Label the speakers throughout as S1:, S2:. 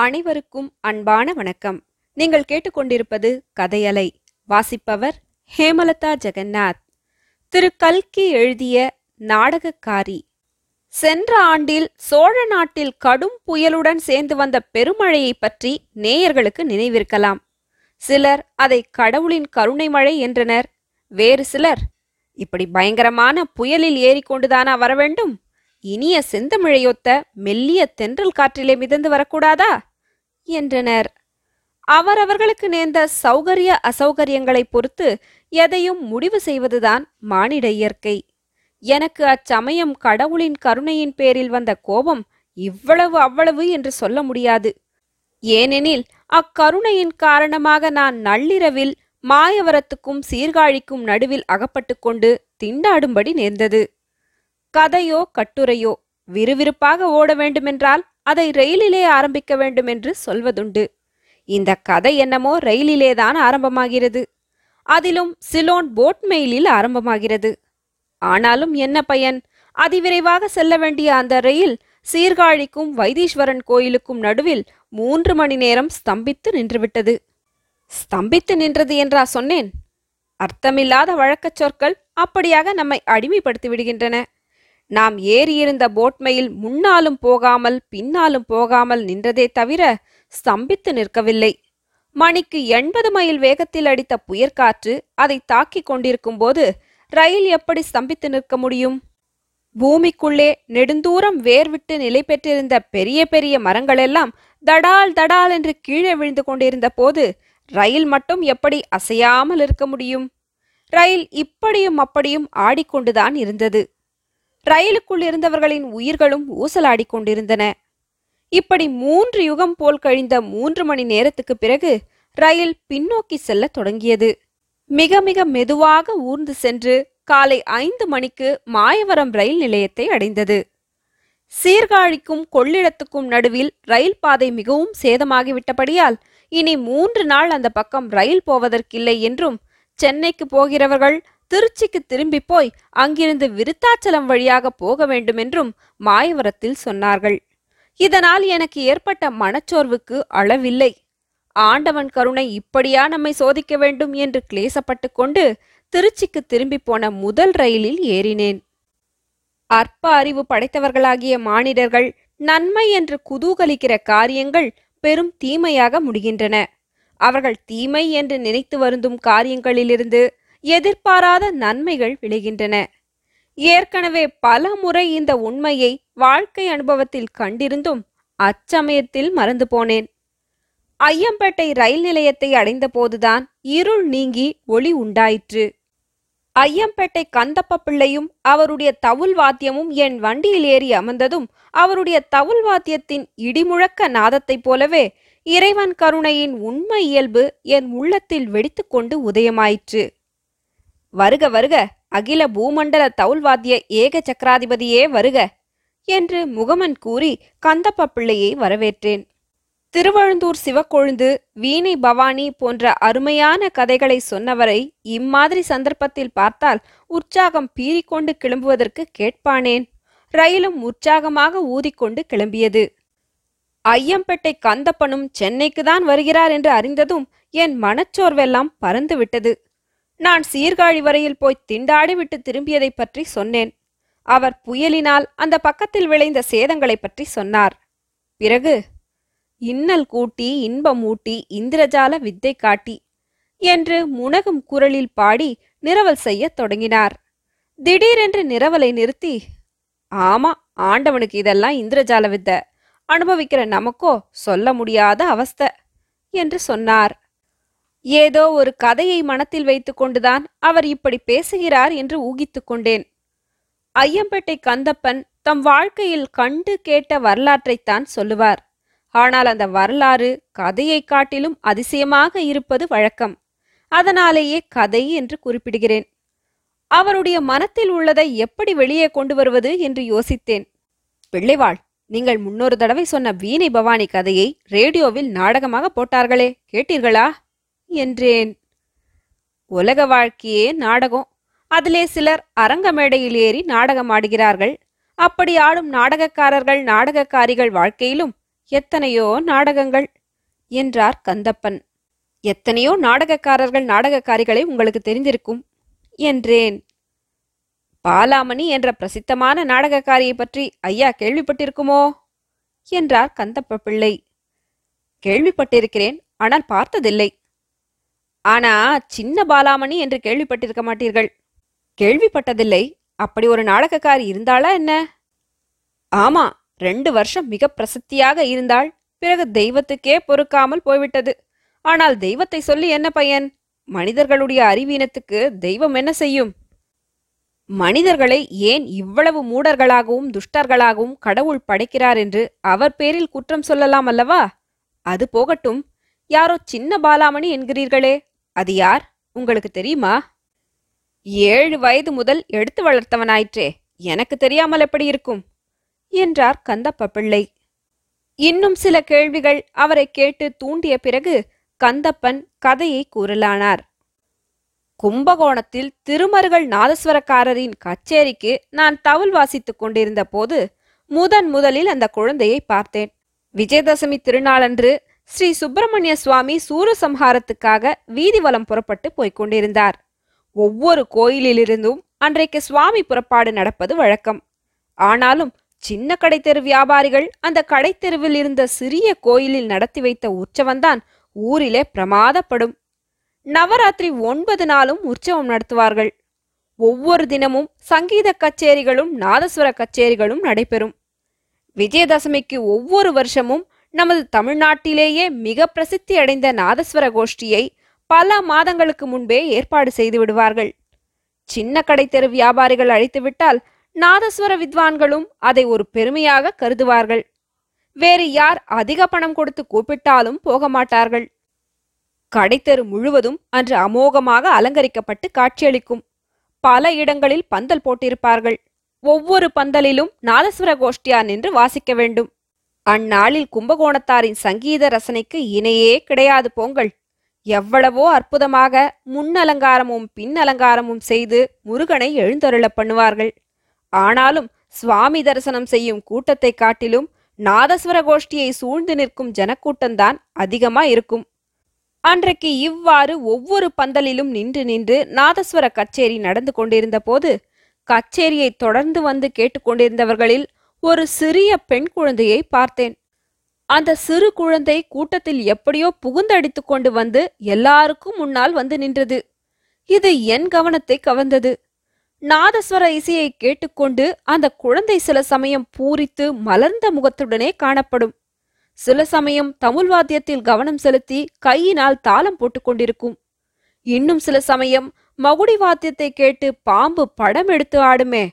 S1: அனைவருக்கும் அன்பான வணக்கம். நீங்கள் கேட்டுக்கொண்டிருப்பது கதையலை. வாசிப்பவர் ஹேமலதா ஜெகநாத். திரு கல்கி எழுதிய நாடகக்காரி. சென்ற ஆண்டில் சோழ நாட்டில் கடும் புயலுடன் சேர்ந்து வந்த பெருமழையை பற்றி நேயர்களுக்கு நினைவிருக்கலாம். சிலர் அதை கடவுளின் கருணை மழை என்றனர். வேறு சிலர் இப்படி பயங்கரமான புயலில் ஏறிக்கொண்டுதானா வர வேண்டும் இனிய செந்தமிழையொத்த மெல்லிய தென்றல் காற்றிலே மிதந்து வரக்கூடாதா? என்றனர். அவரவர்களுக்கு நேர்ந்த சௌகரிய அசௌகரியங்களை பொறுத்து எதையும் முடிவு செய்வதுதான் மானிட இயற்கை. எனக்கு அச்சமயம் கடவுளின் கருணையின் பேரில் வந்த கோபம் இவ்வளவு அவ்வளவு என்று சொல்ல முடியாது. ஏனெனில் அக்கருணையின் காரணமாக நான் நள்ளிரவில் மாயவரத்துக்கும் சீர்காழிக்கும் நடுவில் அகப்பட்டு கொண்டு திண்டாடும்படி நேர்ந்தது. கதையோ கட்டுரையோ விறுவிறுப்பாக ஓட வேண்டுமென்றால் அதை ரயிலிலே ஆரம்பிக்க வேண்டும் என்று சொல்வதுண்டு. இந்த கதை என்னமோ ரயிலிலேதான் ஆரம்பமாகிறது. அதிலும் சிலோன் போட் மெயிலில் ஆரம்பமாகிறது. ஆனாலும் என்ன பயன்? அதிவிரைவாக செல்ல வேண்டிய அந்த ரயில் சீர்காழிக்கும் வைத்தீஸ்வரன் கோயிலுக்கும் நடுவில் மூன்று மணி நேரம் ஸ்தம்பித்து நின்றுவிட்டது. ஸ்தம்பித்து நின்றது என்றா சொன்னேன்? அர்த்தமில்லாத வழக்கச் சொற்கள் அப்படியாக நம்மை அடிமைப்படுத்தி விடுகின்றன நாம் ஏறியிருந்த போட்மையில் முன்னாலும் போகாமல் பின்னாலும் போகாமல் நின்றதே தவிர ஸ்தம்பித்து நிற்கவில்லை. மணிக்கு எண்பது மைல் வேகத்தில் அடித்த புயற்காற்று அதை தாக்கிக் கொண்டிருக்கும் போது ரயில் எப்படி ஸ்தம்பித்து நிற்க முடியும்? பூமிக்குள்ளே நெடுந்தூரம் வேர்விட்டு நிலை பெற்றிருந்த பெரிய பெரிய மரங்களெல்லாம் தடால் தடால் என்று கீழே விழுந்து கொண்டிருந்த போது ரயில் மட்டும் எப்படி அசையாமல் இருக்க முடியும்? ரயில் இப்படியும் அப்படியும் ஆடிக்கொண்டுதான் இருந்தது. ரயிலுக்குள் இருந்தவர்களின் உயிர்களும் ஊசலாடி கொண்டிருந்தன. இப்படி மூன்று யுகம் போல் கழிந்த மூன்று மணி நேரத்துக்கு பிறகு ரயில் பின்னோக்கி செல்லத் தொடங்கியது. மிக மிக மெதுவாக ஊர்ந்து சென்று காலை ஐந்து மணிக்கு மாயவரம் ரயில் நிலையத்தை அடைந்தது. சீர்காழிக்கும் கொள்ளிடத்துக்கும் நடுவில் ரயில் பாதை மிகவும் சேதமாகிவிட்டபடியால் இனி மூன்று நாள் அந்த பக்கம் ரயில் போவதற்கில்லை என்றும் சென்னைக்கு போகிறவர்கள் திருச்சிக்கு திரும்பி போய் அங்கிருந்து விருத்தாச்சலம் வழியாக போக வேண்டுமென்றும் மாயவரத்தில் சொன்னார்கள். இதனால் எனக்கு ஏற்பட்ட மனச்சோர்வுக்கு அளவில்லை. ஆண்டவன் கருணை இப்படியா நம்மை சோதிக்க வேண்டும் என்று கிளேசப்பட்டு கொண்டு திருச்சிக்கு திரும்பி போன முதல் ரயிலில் ஏறினேன். அற்ப அறிவு படைத்தவர்களாகிய மானிடர்கள் நன்மை என்று குதூகலிக்கிற காரியங்கள் பெரும் தீமையாக முடிகின்றன. அவர்கள் தீமை என்று நினைத்து வருந்தும் காரியங்களிலிருந்து எதிர்பாராத நன்மைகள் விளைகின்றன. ஏற்கனவே பல முறை இந்த உண்மையை வாழ்க்கை அனுபவத்தில் கண்டிருந்தும் அச்சமயத்தில் மறந்து போனேன். ஐயம்பேட்டை ரயில் நிலையத்தை அடைந்தபோதுதான் இருள் நீங்கி ஒளி உண்டாயிற்று. ஐயம்பேட்டை கந்தப்ப பிள்ளையும் அவருடைய தவுல் வாத்தியமும் என் வண்டியில் ஏறி அமர்ந்ததும் அவருடைய தவுல் வாத்தியத்தின் இடிமுழக்க நாதத்தைப் போலவே இறைவன் கருணையின் உண்மை இயல்பு என் உள்ளத்தில் வெடித்துக்கொண்டு உதயமாயிற்று. வருக வருக. அகில பூமண்டல தௌல்வாத்திய ஏக சக்கராதிபதியே வருக என்று முகமன் கூறி கந்தப்ப பிள்ளையை வரவேற்றேன். திருவழுந்தூர் சிவக்கொழுந்து வீணை பவானி போன்ற அருமையான கதைகளை சொன்னவரை இம்மாதிரி சந்தர்ப்பத்தில் பார்த்தால் உற்சாகம் பீறிக்கொண்டு கிளம்புவதற்கு கேட்பானேன். ரயிலும் உற்சாகமாக ஊதிக்கொண்டு கிளம்பியது. ஐயம்பேட்டை கந்தப்பனும் சென்னைக்குதான் வருகிறார் என்று அறிந்ததும் என் மனச்சோர்வெல்லாம் பறந்துவிட்டது. நான் சீர்காழி வரையில் போய் திண்டாடி விட்டு திரும்பியதைப் பற்றி சொன்னேன். அவர் புயலினால் அந்த பக்கத்தில் விளைந்த சேதங்களைப் பற்றி சொன்னார். பிறகு இன்னல் கூட்டி இன்பம் ஊட்டி இந்திரஜால வித்தை காட்டி என்று முனகும் குரலில் பாடி நிரவல் செய்யத் தொடங்கினார். திடீரென்று நிரவலை நிறுத்தி ஆமா ஆண்டவனுக்கு இதெல்லாம் இந்திரஜால வித்தை. அனுபவிக்கிற நமக்கோ சொல்ல முடியாத அவஸ்தை என்று சொன்னார். ஏதோ ஒரு கதையை மனத்தில் வைத்துக்கொண்டுதான் அவர் இப்படி பேசுகிறார் என்று ஊகித்து கொண்டேன். ஐயம்பேட்டை கந்தப்பன் தம் வாழ்க்கையில் கண்டு கேட்ட வரலாற்றைத்தான் சொல்லுவார். ஆனால் அந்த வரலாறு கதையைக் காட்டிலும் அதிசயமாக இருப்பது வழக்கம். அதனாலேயே கதை என்று குறிப்பிடுகிறேன். அவருடைய மனத்தில் உள்ளதை எப்படி வெளியே கொண்டு வருவது என்று யோசித்தேன். பிள்ளைவாள் நீங்கள் முன்னொரு தடவை சொன்ன வீணை பவானி கதையை ரேடியோவில் நாடகமாக போட்டார்களே கேட்டீர்களா? என்றேன். உலக வாழ்க்கையே நாடகம். அதிலே சிலர் அரங்க மேடையில் ஏறி நாடகம் ஆடுகிறார்கள். அப்படி ஆடும் நாடகக்காரர்கள் நாடகக்காரிகள் வாழ்க்கையிலும் எத்தனையோ நாடகங்கள் என்றார் கந்தப்பன். எத்தனையோ நாடகக்காரர்கள் நாடகக்காரிகளை உங்களுக்கு தெரிந்திருக்கும் என்றேன். பாலாமணி என்ற பிரசித்தமான நாடகக்காரியை பற்றி ஐயா கேள்விப்பட்டிருக்குமோ? என்றார் கந்தப்ப பிள்ளை. கேள்விப்பட்டிருக்கிறேன் ஆனால் பார்த்ததில்லை. ஆனா சின்ன பாலாமணி என்று கேள்விப்பட்டிருக்க மாட்டீர்கள். கேள்விப்பட்டதில்லை. அப்படி ஒரு நாடகக்காரி இருந்தாளா என்ன? ஆமா ரெண்டு வருஷம் மிக பிரசித்தியாக இருந்தாள். பிறகு தெய்வத்துக்கே பொறுக்காமல் போய்விட்டது. ஆனால் தெய்வத்தை சொல்லி என்ன பயன்? மனிதர்களுடைய அறிவீனத்துக்கு தெய்வம் என்ன செய்யும்? மனிதர்களை ஏன் இவ்வளவு மூடர்களாகவும் துஷ்டர்களாகவும் கடவுள் படைக்கிறார் என்று அவர் பேரில் குற்றம் சொல்லலாம் அல்லவா? அது போகட்டும். யாரோ சின்ன பாலாமணி என்கிறீர்களே. அது யார்? உங்களுக்கு தெரியுமா? ஏழு வயது முதல் எடுத்து வளர்த்தவனாயிற்றே. எனக்கு தெரியாமல் எப்படி இருக்கும்? என்றார் கந்தப்ப பிள்ளை இன்னும் சில கேள்விகள் அவரை கேட்டு தூண்டிய பிறகு கந்தப்பன் கதையை கூறலானார். கும்பகோணத்தில் திருமருகள் நாதஸ்வரக்காரரின் கச்சேரிக்கு நான் தவில் வாசித்துக் கொண்டிருந்த போது முதன் முதலில் அந்த குழந்தையை பார்த்தேன். விஜயதசமி திருநாளன்று ஸ்ரீ சுப்பிரமணிய சுவாமி சூரசம்ஹாரத்துக்காக வீதி வலம் புறப்பட்டு போய்க் கொண்டிருந்தார். ஒவ்வொரு கோயிலிலிருந்தும் அன்றைக்கு சுவாமி புறப்பாடு நடப்பது வழக்கம். ஆனாலும் சின்ன கடைத்தெரு வியாபாரிகள் அந்த கடைத்தெருவில் இருந்த சிறிய கோயிலில் நடத்தி வைத்த உற்சவம்தான் ஊரிலே பிரமாதப்படும். நவராத்திரி ஒன்பது நாளும் உற்சவம் நடத்துவார்கள். ஒவ்வொரு தினமும் சங்கீத கச்சேரிகளும் நாதஸ்வர கச்சேரிகளும் நடைபெறும். விஜயதசமிக்கு ஒவ்வொரு வருஷமும் நமது தமிழ்நாட்டிலேயே மிக பிரசித்தி அடைந்த நாதஸ்வர கோஷ்டியை பல மாதங்களுக்கு முன்பே ஏற்பாடு செய்து விடுவார்கள். சின்ன கடைத்தெரு வியாபாரிகள் அழைத்துவிட்டால் நாதஸ்வர வித்வான்களும் அதை ஒரு பெருமையாக கருதுவார்கள். வேறு யார் அதிக பணம் கொடுத்து கூப்பிட்டாலும் போக மாட்டார்கள். கடைத்தெரு முழுவதும் அன்று அமோகமாக அலங்கரிக்கப்பட்டு காட்சியளிக்கும். பல இடங்களில் பந்தல் போட்டிருப்பார்கள். ஒவ்வொரு பந்தலிலும் நாதஸ்வர கோஷ்டியா நின்று வாசிக்க வேண்டும். அந்நாளில் கும்பகோணத்தாரின் சங்கீத ரசனைக்கு இணையே கிடையாது போங்கள். எவ்வளவோ அற்புதமாக முன்னலங்காரமும் பின் அலங்காரமும் செய்து முருகனை எழுந்தருள பண்ணுவார்கள். ஆனாலும் சுவாமி தரிசனம் செய்யும் கூட்டத்தை காட்டிலும் நாதஸ்வர கோஷ்டியை சூழ்ந்து நிற்கும் ஜனக்கூட்டம்தான் அதிகமா இருக்கும். அன்றைக்கு இவ்வாறு ஒவ்வொரு பந்தலிலும் நின்று நின்று நாதஸ்வர கச்சேரி நடந்து கொண்டிருந்த போது கச்சேரியை தொடர்ந்து வந்து கேட்டுக்கொண்டிருந்தவர்களில் ஒரு சிறிய பெண் குழந்தையை பார்த்தேன். அந்த சிறு குழந்தை கூட்டத்தில் எப்படியோ புகுந்தடித்து கொண்டு வந்து எல்லாருக்கும் முன்னால் வந்து நின்றது. இது என் கவனத்தை கவர்ந்தது. நாதஸ்வர இசையை கேட்டுக்கொண்டு அந்த குழந்தை சில சமயம் பூரித்து மலர்ந்த முகத்துடனே காணப்படும். சில சமயம் தமிழ் வாத்தியத்தில் கவனம் செலுத்தி கையினால் தாளம் போட்டுக்கொண்டிருக்கும் இன்னும் சில சமயம் மகுடி வாத்தியத்தை கேட்டு பாம்பு படம் எடுத்து ஆடுமே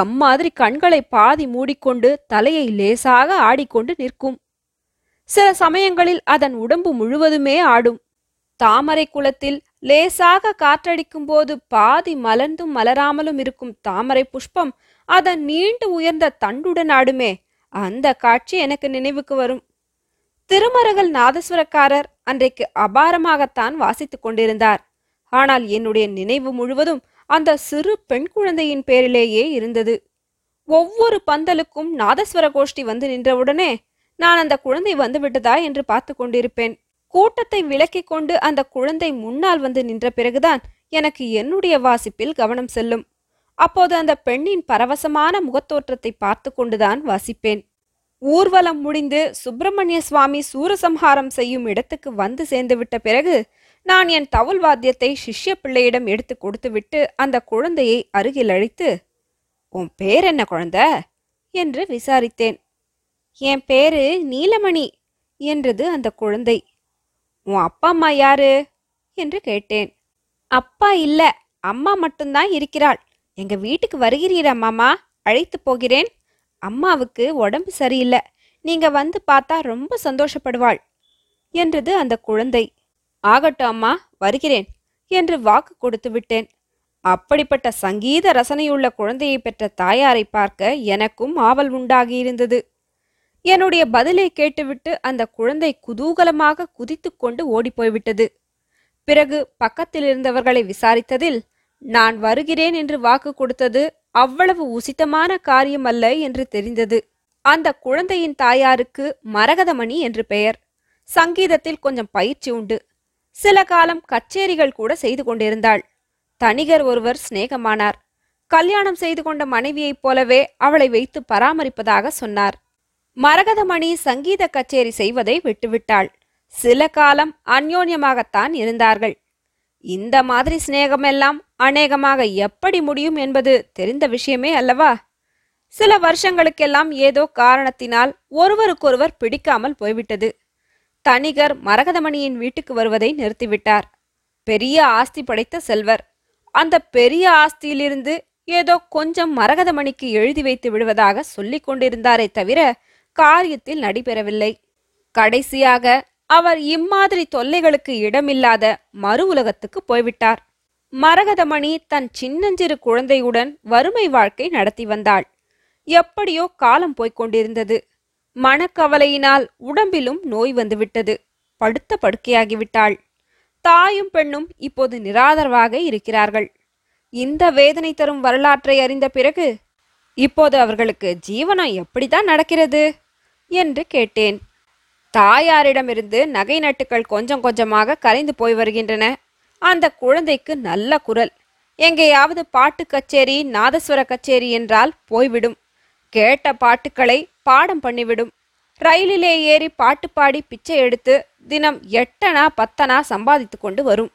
S1: அம்மாதிரி கண்களை பாதி மூடிக்கொண்டு தலையை லேசாக ஆடிக்கொண்டு நிற்கும். சில சமயங்களில் அதன் உடம்பு முழுவதுமே ஆடும். தாமரை குளத்தில் லேசாக காற்றடிக்கும் போது பாதி மலர்ந்தும் மலராமலும் இருக்கும் தாமரை புஷ்பம் அதன் நீண்டு உயர்ந்த தண்டுடன் ஆடுமே அந்த காட்சி எனக்கு நினைவுக்கு வரும். திருமருகல் நாதஸ்வரக்காரர் அன்றைக்கு அபாரமாகத்தான் வாசித்துக் கொண்டிருந்தார். ஆனால் என்னுடைய நினைவு முழுவதும் அந்த சிறு பெண் குழந்தையின் பேரிலேயே இருந்தது. ஒவ்வொரு பந்தலுக்கும் நாதஸ்வர கோஷ்டி வந்து நின்றவுடனே நான் அந்த குழந்தை வந்து விட்டதா? என்று பார்த்து கொண்டிருப்பேன். கூட்டத்தை விலக்கிக் கொண்டு அந்த குழந்தை முன்னால் வந்து நின்ற பிறகுதான் எனக்கு என்னுடைய வாசிப்பில் கவனம் செல்லும். அப்போது அந்த பெண்ணின் பரவசமான முகத்தோற்றத்தை பார்த்து கொண்டுதான் வாசிப்பேன். ஊர்வலம் முடிந்து சுப்பிரமணிய சுவாமி சூரசம்ஹாரம் செய்யும் இடத்துக்கு வந்து சேர்ந்துவிட்ட பிறகு நான் என் தவுல் வாத்தியத்தை சிஷ்ய பிள்ளையிடம் எடுத்து கொடுத்துவிட்டு அந்த குழந்தையை அருகில் அழைத்து உன் பேர் என்ன குழந்தை? என்று விசாரித்தேன். என் பேரு நீலமணி என்றது அந்த குழந்தை. உன் அப்பா அம்மா யாரு? என்று கேட்டேன். அப்பா இல்ல அம்மா மட்டும்தான் இருக்கிறாள். எங்க வீட்டுக்கு வருகிறீரா மாமா? அழைத்து போகிறேன். அம்மாவுக்கு உடம்பு சரியில்லை. நீங்க வந்து பார்த்தா ரொம்ப சந்தோஷப்படுவாள் என்றது அந்த குழந்தை. ஆகட்டும் அம்மா வருகிறேன் என்று வாக்கு கொடுத்து விட்டேன். அப்படிப்பட்ட சங்கீத ரசனையுள்ள குழந்தையை பெற்ற தாயாரை பார்க்க எனக்கும் ஆவல் உண்டாகியிருந்தது. என்னுடைய பதிலை கேட்டுவிட்டு அந்த குழந்தை குதூகலமாக குதித்துக்கொண்டு ஓடிப்போய்விட்டது. பிறகு பக்கத்தில் இருந்தவர்களை விசாரித்ததில் நான் வருகிறேன் என்று வாக்கு கொடுத்தது அவ்வளவு உசிதமான காரியம் அல்ல என்று தெரிந்தது. அந்த குழந்தையின் தாயாருக்கு மரகதமணி என்று பெயர். சங்கீதத்தில் கொஞ்சம் பயிற்சி உண்டு. சில காலம் கச்சேரிகள் கூட செய்து கொண்டிருந்தாள். தனிகர் ஒருவர் சிநேகமானார். கல்யாணம் செய்து கொண்ட மனைவியைப் போலவே அவளை வைத்து பராமரிப்பதாக சொன்னார். மரகதமணி சங்கீத கச்சேரி செய்வதை விட்டுவிட்டாள். சில காலம் அந்யோன்யமாகத்தான் இருந்தார்கள். இந்த மாதிரி சிநேகமெல்லாம் அநேகமாக எப்படி முடியும் என்பது தெரிந்த விஷயமே அல்லவா? சில வருஷங்களுக்கெல்லாம் ஏதோ காரணத்தினால் ஒருவருக்கொருவர் பிடிக்காமல் போய்விட்டது. தனிகர் மரகதமணியின் வீட்டுக்கு வருவதை நிறுத்திவிட்டார். பெரிய ஆஸ்தி படைத்த செல்வர். அந்த பெரிய ஆஸ்தியிலிருந்து ஏதோ கொஞ்சம் மரகதமணிக்கு எழுதி வைத்து விடுவதாக சொல்லிக் கொண்டிருந்தாரே தவிர காரியத்தில் நடைபெறவில்லை. கடைசியாக அவர் இம்மாதிரி தொல்லைகளுக்கு இடமில்லாத மறு உலகத்துக்கு போய்விட்டார். மரகதமணி தன் சின்னஞ்சிறு குழந்தையுடன் வறுமை வாழ்க்கை நடத்தி வந்தாள். எப்படியோ காலம் போய்க் கொண்டிருந்தது. மனக்கவலையினால் உடம்பிலும் நோய் வந்துவிட்டது. படுத்த படுக்கையாகிவிட்டாள். தாயும் பெண்ணும் இப்போது நிராதரவாக இருக்கிறார்கள். இந்த வேதனை தரும் வரலாற்றை அறிந்த பிறகு இப்போது அவர்களுக்கு ஜீவனம் எப்படிதான் நடக்கிறது? என்று கேட்டேன். தாயாரிடமிருந்து நகை நட்டுக்கள் கொஞ்சம் கொஞ்சமாக கரைந்து போய் வருகின்றன. அந்த குழந்தைக்கு நல்ல குரல். எங்கேயாவது பாட்டு கச்சேரி நாதஸ்வர கச்சேரி என்றால் போய்விடும். கேட்ட பாட்டுக்களை பாடம் பண்ணிவிடும். ரயிலிலே ஏறி பாட்டு பாடி பிச்சை எடுத்து தினம் எட்டனா பத்தனா சம்பாதித்து கொண்டு வரும்.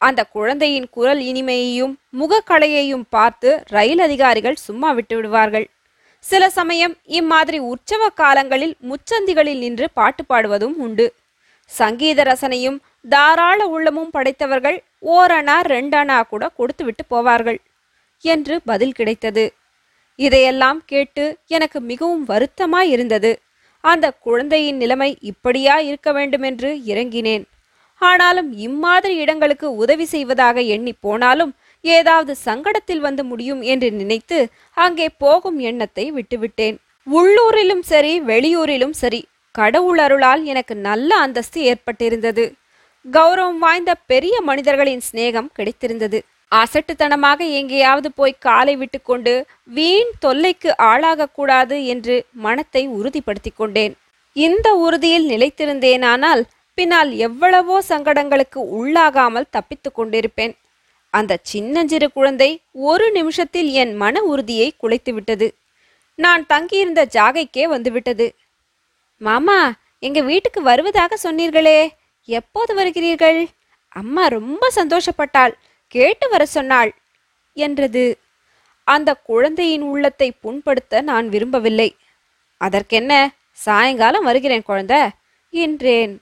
S1: அந்த குழந்தையின் குரல் இனிமையையும் முகக்கலையையும் பார்த்து ரயில் அதிகாரிகள் சும்மா விட்டு விடுவார்கள். சில சமயம் இம்மாதிரி உற்சவ காலங்களில் முச்சந்திகளில் நின்று பாட்டு பாடுவதும் உண்டு. சங்கீத ரசனையும் தாராள உள்ளமும் படைத்தவர்கள் ஓரணா ரெண்டனா கூட கொடுத்துவிட்டு போவார்கள். என்று பதில் கிடைத்தது. இதையெல்லாம் கேட்டு எனக்கு மிகவும் வருத்தமாய் இருந்தது. அந்த குழந்தையின் நிலைமை இப்படியா இருக்க வேண்டுமென்று இறங்கினேன். ஆனாலும் இம்மாதிரி இடங்களுக்கு உதவி செய்வதாக எண்ணி போனாலும் ஏதாவது சங்கடத்தில் வந்து முடியும் என்று நினைத்து அங்கே போகும் எண்ணத்தை விட்டுவிட்டேன். உள்ளூரிலும் சரி வெளியூரிலும் சரி கடவுள் அருளால் எனக்கு நல்ல அந்தஸ்து ஏற்பட்டிருந்தது. கௌரவம் வாய்ந்த பெரிய மனிதர்களின் சிநேகம் கிடைத்திருந்தது. அசட்டுத்தனமாக எங்கேயாவது போய் காலை விட்டுக்கொண்டு வீண் தொல்லைக்கு ஆளாகக்கூடாது என்று மனத்தை உறுதிப்படுத்திக் கொண்டேன். இந்த உறுதியில் நிலைத்திருந்தேனானால் பின்னால் எவ்வளவோ சங்கடங்களுக்கு உள்ளாகாமல் தப்பித்துக் கொண்டிருப்பேன். அந்த சின்னஞ்சிறு குழந்தை ஒரு நிமிஷத்தில் என் மன உறுதியை குலைத்துவிட்டது. நான் தங்கியிருந்த ஜாகைக்கே வந்துவிட்டது. மாமா எங்க வீட்டுக்கு வருவதாக சொன்னீர்களே எப்போது வருகிறீர்கள்? அம்மா ரொம்ப சந்தோஷப்பட்டாள். கேட்டு வர சொன்னாள் என்றது. அந்த குழந்தையின் உள்ளத்தை புண்படுத்த நான் விரும்பவில்லை. அதற்கென்ன? சாயங்காலம் வருகிறேன் குழந்தை என்றேன்.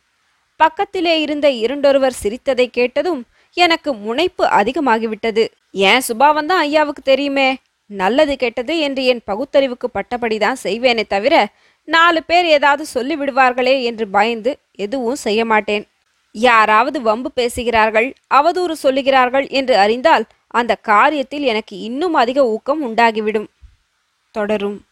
S1: பக்கத்திலே இருந்த இரண்டொருவர் சிரித்ததை கேட்டதும் எனக்கு முனைப்பு அதிகமாகிவிட்டது. ஏன் சுபாவம் தான் ஐயாவுக்கு தெரியுமே? நல்லது கெட்டது என்று என் பகுத்தறிவுக்கு பட்டபடிதான் செய்வேனே தவிர நாலு பேர் ஏதாவது சொல்லிவிடுவார்களே என்று பயந்து எதுவும் செய்ய மாட்டேன் யாராவது வம்பு பேசுகிறார்கள் அவதூறு சொல்லுகிறார்கள் என்று அறிந்தால் அந்த காரியத்தில் எனக்கு இன்னும் அதிக ஊக்கம் உண்டாகிவிடும். தொடரும்.